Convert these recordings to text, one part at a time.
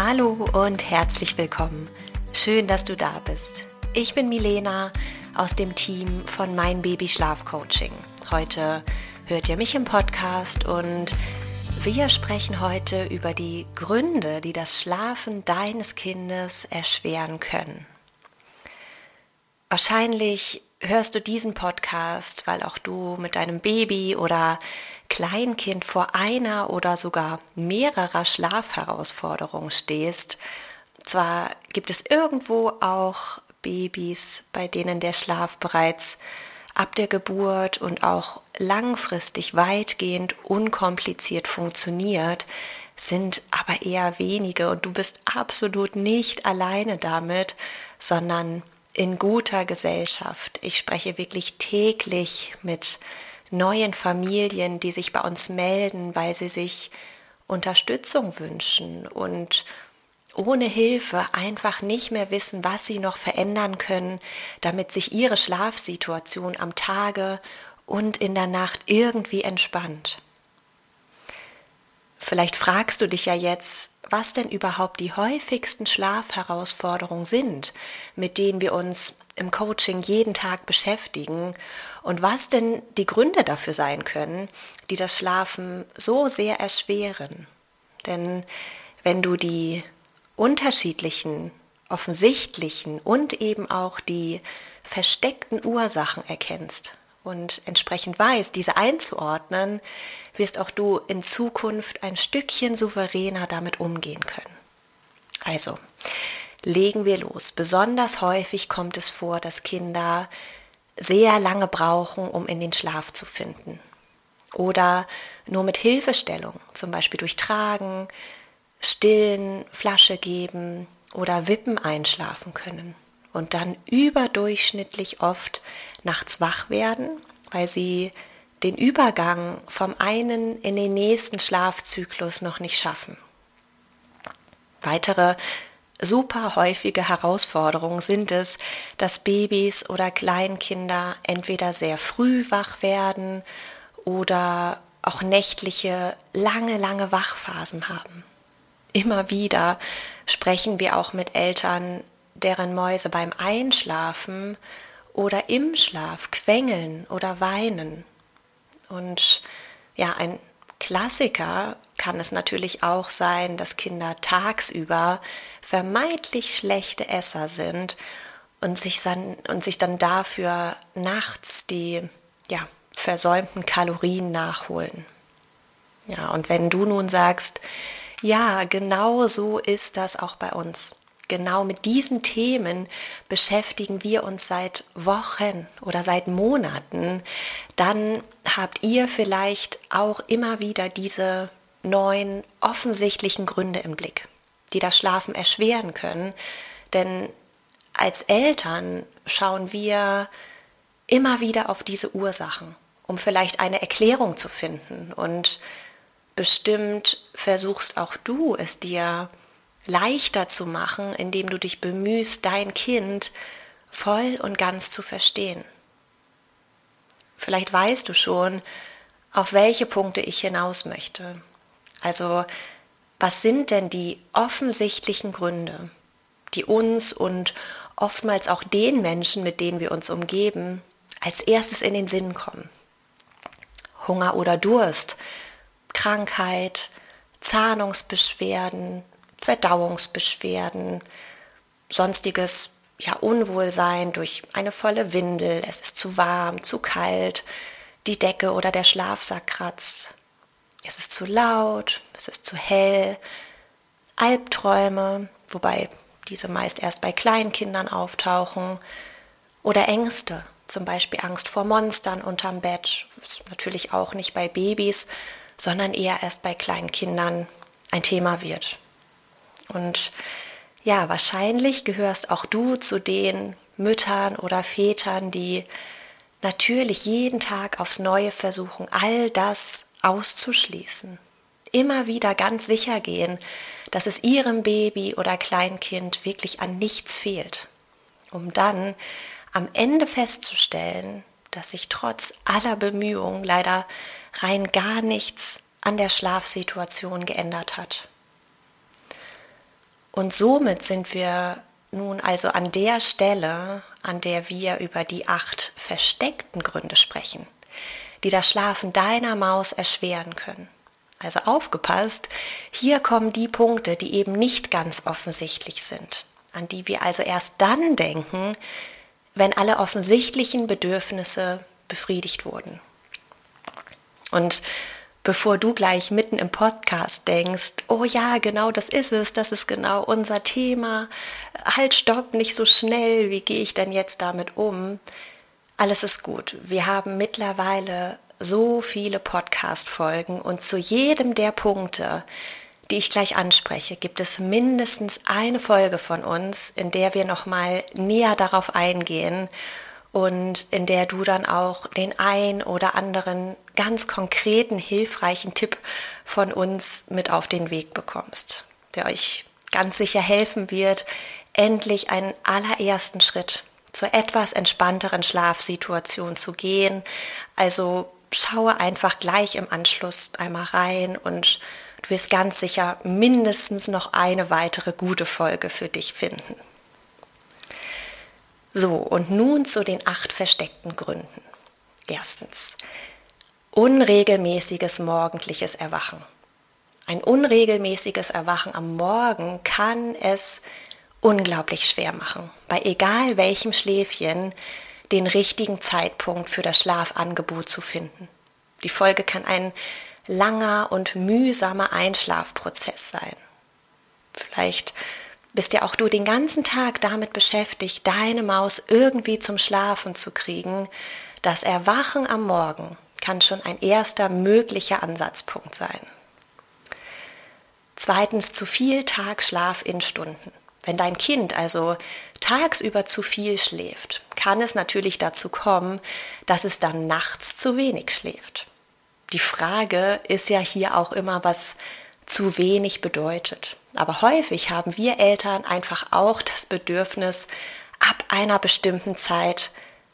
Hallo und herzlich willkommen. Schön, dass du da bist. Ich bin Milena aus dem Team von Mein Baby Schlaf Coaching. Heute hört ihr mich im Podcast und wir sprechen heute über die Gründe, die das Schlafen deines Kindes erschweren können. Wahrscheinlich hörst du diesen Podcast, weil auch du mit deinem Baby oder Kleinkind vor einer oder sogar mehrerer Schlafherausforderungen stehst. Zwar gibt es irgendwo auch Babys, bei denen der Schlaf bereits ab der Geburt und auch langfristig weitgehend unkompliziert funktioniert, sind aber eher wenige und du bist absolut nicht alleine damit, sondern in guter Gesellschaft. Ich spreche wirklich täglich mit neuen Familien, die sich bei uns melden, weil sie sich Unterstützung wünschen und ohne Hilfe einfach nicht mehr wissen, was sie noch verändern können, damit sich ihre Schlafsituation am Tage und in der Nacht irgendwie entspannt. Vielleicht fragst du dich ja jetzt, was denn überhaupt die häufigsten Schlafherausforderungen sind, mit denen wir uns im Coaching jeden Tag beschäftigen und was denn die Gründe dafür sein können, die das Schlafen so sehr erschweren. Denn wenn du die unterschiedlichen, offensichtlichen und eben auch die versteckten Ursachen erkennst und entsprechend weißt, diese einzuordnen, wirst auch du in Zukunft ein Stückchen souveräner damit umgehen können. Also, legen wir los. Besonders häufig kommt es vor, dass Kinder sehr lange brauchen, um in den Schlaf zu finden. Oder nur mit Hilfestellung, zum Beispiel durch Tragen, Stillen, Flasche geben oder Wippen einschlafen können. Und dann überdurchschnittlich oft nachts wach werden, weil sie den Übergang vom einen in den nächsten Schlafzyklus noch nicht schaffen. Weitere super häufige Herausforderungen sind es, dass Babys oder Kleinkinder entweder sehr früh wach werden oder auch nächtliche, lange, lange Wachphasen haben. Immer wieder sprechen wir auch mit Eltern, deren Mäuse beim Einschlafen oder im Schlaf quengeln oder weinen. Und ja, ein Klassiker kann es natürlich auch sein, dass Kinder tagsüber vermeintlich schlechte Esser sind und sich dann, und sich dann dafür nachts die ja, versäumten Kalorien nachholen. Ja, und wenn du nun sagst, ja, genau so ist das auch bei uns genau mit diesen Themen beschäftigen wir uns seit Wochen oder seit Monaten, dann habt ihr vielleicht auch immer wieder diese neuen offensichtlichen Gründe im Blick, die das Schlafen erschweren können. Denn als Eltern schauen wir immer wieder auf diese Ursachen, um vielleicht eine Erklärung zu finden. Und bestimmt versuchst auch du es dir leichter zu machen, indem du dich bemühst, dein Kind voll und ganz zu verstehen. Vielleicht weißt du schon, auf welche Punkte ich hinaus möchte. Also, was sind denn die offensichtlichen Gründe, die uns und oftmals auch den Menschen, mit denen wir uns umgeben, als erstes in den Sinn kommen? Hunger oder Durst, Krankheit, Zahnungsbeschwerden, Verdauungsbeschwerden, sonstiges ja, Unwohlsein durch eine volle Windel, es ist zu warm, zu kalt, die Decke oder der Schlafsack kratzt, es ist zu laut, es ist zu hell, Albträume, wobei diese meist erst bei Kleinkindern auftauchen, oder Ängste, zum Beispiel Angst vor Monstern unterm Bett, natürlich auch nicht bei Babys, sondern eher erst bei kleinen Kindern ein Thema wird. Und ja, wahrscheinlich gehörst auch du zu den Müttern oder Vätern, die natürlich jeden Tag aufs Neue versuchen, all das auszuschließen. Immer wieder ganz sicher gehen, dass es ihrem Baby oder Kleinkind wirklich an nichts fehlt, um dann am Ende festzustellen, dass sich trotz aller Bemühungen leider rein gar nichts an der Schlafsituation geändert hat. Und somit sind wir nun also an der Stelle, an der wir über die acht versteckten Gründe sprechen, die das Schlafen deiner Maus erschweren können. Also aufgepasst, hier kommen die Punkte, die eben nicht ganz offensichtlich sind, an die wir also erst dann denken, wenn alle offensichtlichen Bedürfnisse befriedigt wurden. Und bevor du gleich mitten im Podcast denkst, oh ja, genau das ist es, das ist genau unser Thema, halt, stopp, nicht so schnell, wie gehe ich denn jetzt damit um? Alles ist gut. Wir haben mittlerweile so viele Podcast-Folgen und zu jedem der Punkte, die ich gleich anspreche, gibt es mindestens eine Folge von uns, in der wir nochmal näher darauf eingehen und in der du dann auch den ein oder anderen ganz konkreten, hilfreichen Tipp von uns mit auf den Weg bekommst, der euch ganz sicher helfen wird, endlich einen allerersten Schritt zur etwas entspannteren Schlafsituation zu gehen. Also schaue einfach gleich im Anschluss einmal rein und du wirst ganz sicher mindestens noch eine weitere gute Folge für dich finden. So, und nun zu den acht versteckten Gründen. Erstens, unregelmäßiges morgendliches Erwachen. Ein unregelmäßiges Erwachen am Morgen kann es unglaublich schwer machen, bei egal welchem Schläfchen den richtigen Zeitpunkt für das Schlafangebot zu finden. Die Folge kann ein langer und mühsamer Einschlafprozess sein. Vielleicht bist ja auch du den ganzen Tag damit beschäftigt, deine Maus irgendwie zum Schlafen zu kriegen. Das Erwachen am Morgen kann schon ein erster möglicher Ansatzpunkt sein. Zweitens zu viel Tagschlaf in Stunden. Wenn dein Kind also tagsüber zu viel schläft, kann es natürlich dazu kommen, dass es dann nachts zu wenig schläft. Die Frage ist ja hier auch immer, was zu wenig bedeutet. Aber häufig haben wir Eltern einfach auch das Bedürfnis, ab einer bestimmten Zeit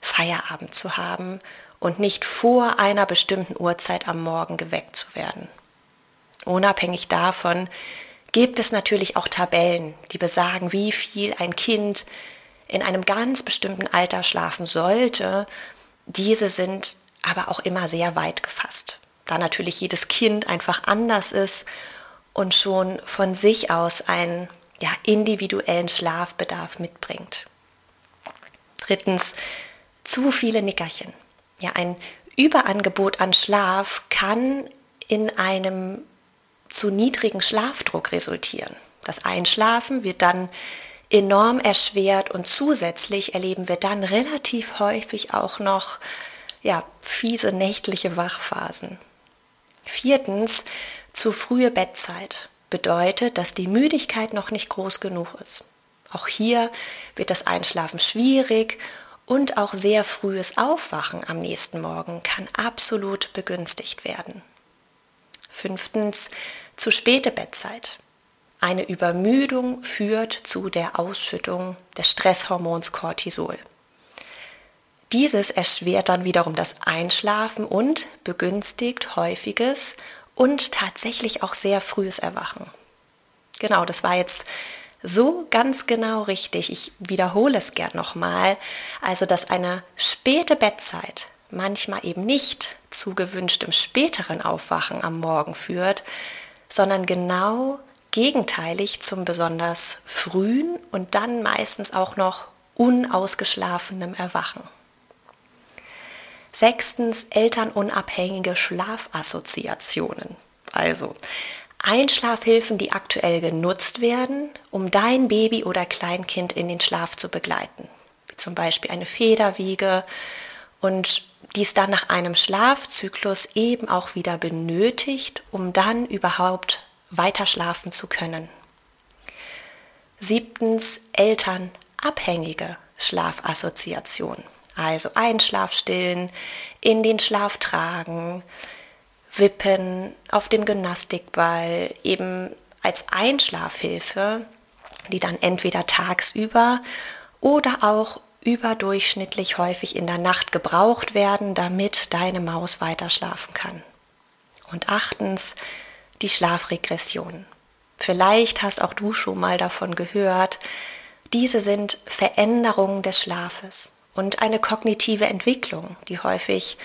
Feierabend zu haben und nicht vor einer bestimmten Uhrzeit am Morgen geweckt zu werden. Unabhängig davon gibt es natürlich auch Tabellen, die besagen, wie viel ein Kind in einem ganz bestimmten Alter schlafen sollte. Diese sind aber auch immer sehr weit gefasst, da natürlich jedes Kind einfach anders ist und schon von sich aus einen ja, individuellen Schlafbedarf mitbringt. Drittens, zu viele Nickerchen. Ja, ein Überangebot an Schlaf kann in einem zu niedrigen Schlafdruck resultieren. Das Einschlafen wird dann enorm erschwert und zusätzlich erleben wir dann relativ häufig auch noch ja, fiese nächtliche Wachphasen. Viertens, zu frühe Bettzeit bedeutet, dass die Müdigkeit noch nicht groß genug ist. Auch hier wird das Einschlafen schwierig und auch sehr frühes Aufwachen am nächsten Morgen kann absolut begünstigt werden. Fünftens, zu späte Bettzeit. Eine Übermüdung führt zu der Ausschüttung des Stresshormons Cortisol. Dieses erschwert dann wiederum das Einschlafen und begünstigt häufiges und tatsächlich auch sehr frühes Erwachen. Genau, das war jetzt so ganz genau richtig. Ich wiederhole es gern nochmal. Also, dass eine späte Bettzeit manchmal eben nicht zu gewünschtem späteren Aufwachen am Morgen führt, sondern genau gegenteilig zum besonders frühen und dann meistens auch noch unausgeschlafenem Erwachen. Sechstens elternunabhängige Schlafassoziationen. Also Einschlafhilfen, die aktuell genutzt werden, um dein Baby oder Kleinkind in den Schlaf zu begleiten. Wie zum Beispiel eine Federwiege und dies dann nach einem Schlafzyklus eben auch wieder benötigt, um dann überhaupt weiter schlafen zu können. Siebtens elternabhängige Schlafassoziation. Also Einschlafstillen, in den Schlaf tragen, Wippen auf dem Gymnastikball, eben als Einschlafhilfe, die dann entweder tagsüber oder auch überdurchschnittlich häufig in der Nacht gebraucht werden, damit deine Maus weiter schlafen kann. Und achtens, die Schlafregression. Vielleicht hast auch du schon mal davon gehört. Diese sind Veränderungen des Schlafes und eine kognitive Entwicklung, die häufig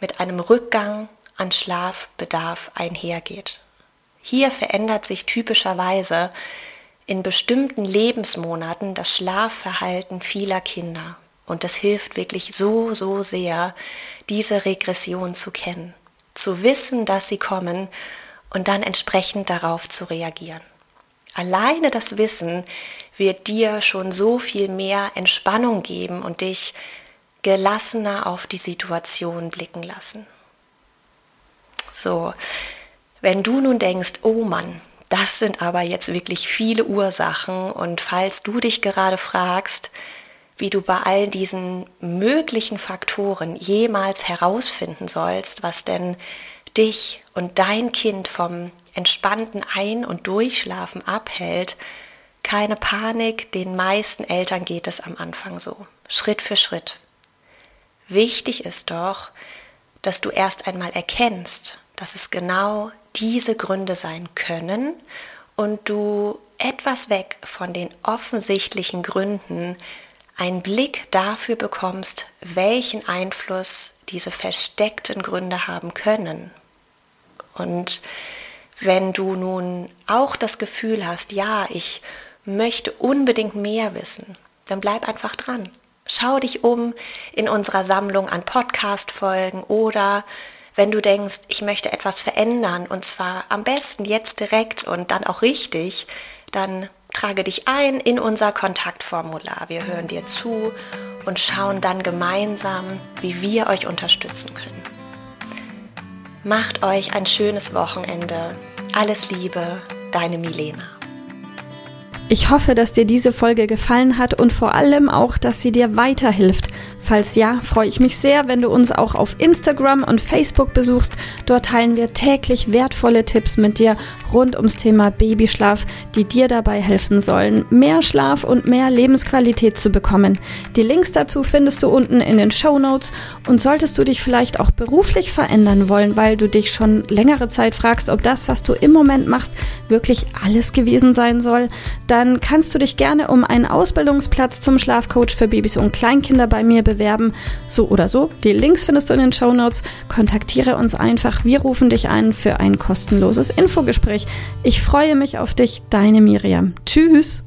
mit einem Rückgang an Schlafbedarf einhergeht. Hier verändert sich typischerweise in bestimmten Lebensmonaten das Schlafverhalten vieler Kinder. Und es hilft wirklich so, so sehr, diese Regression zu kennen, zu wissen, dass sie kommen und dann entsprechend darauf zu reagieren. Alleine das Wissen wird dir schon so viel mehr Entspannung geben und dich gelassener auf die Situation blicken lassen. So, wenn du nun denkst, oh Mann, das sind aber jetzt wirklich viele Ursachen und falls du dich gerade fragst, wie du bei all diesen möglichen Faktoren jemals herausfinden sollst, was denn dich und dein Kind vom entspannten Ein- und Durchschlafen abhält, keine Panik, den meisten Eltern geht es am Anfang so, Schritt für Schritt. Wichtig ist doch, dass du erst einmal erkennst, dass es genau diese Gründe sein können und du etwas weg von den offensichtlichen Gründen einen Blick dafür bekommst, welchen Einfluss diese versteckten Gründe haben können. Und wenn du nun auch das Gefühl hast, ja, ich möchte unbedingt mehr wissen, dann bleib einfach dran. Schau dich um in unserer Sammlung an Podcast-Folgen oder wenn du denkst, ich möchte etwas verändern und zwar am besten jetzt direkt und dann auch richtig, dann trage dich ein in unser Kontaktformular. Wir hören dir zu und schauen dann gemeinsam, wie wir euch unterstützen können. Macht euch ein schönes Wochenende. Alles Liebe, deine Milena. Ich hoffe, dass dir diese Folge gefallen hat und vor allem auch, dass sie dir weiterhilft Falls ja, freue ich mich sehr, wenn du uns auch auf Instagram und Facebook besuchst. Dort teilen wir täglich wertvolle Tipps mit dir rund ums Thema Babyschlaf, die dir dabei helfen sollen, mehr Schlaf und mehr Lebensqualität zu bekommen. Die Links dazu findest du unten in den Show Notes. Und solltest du dich vielleicht auch beruflich verändern wollen, weil du dich schon längere Zeit fragst, ob das, was du im Moment machst, wirklich alles gewesen sein soll, dann kannst du dich gerne um einen Ausbildungsplatz zum Schlafcoach für Babys und Kleinkinder bei mir bewerben bewerben. So oder so. Die Links findest du in den Show Notes. Kontaktiere uns einfach. Wir rufen dich ein für ein kostenloses Infogespräch. Ich freue mich auf dich, deine Miriam. Tschüss.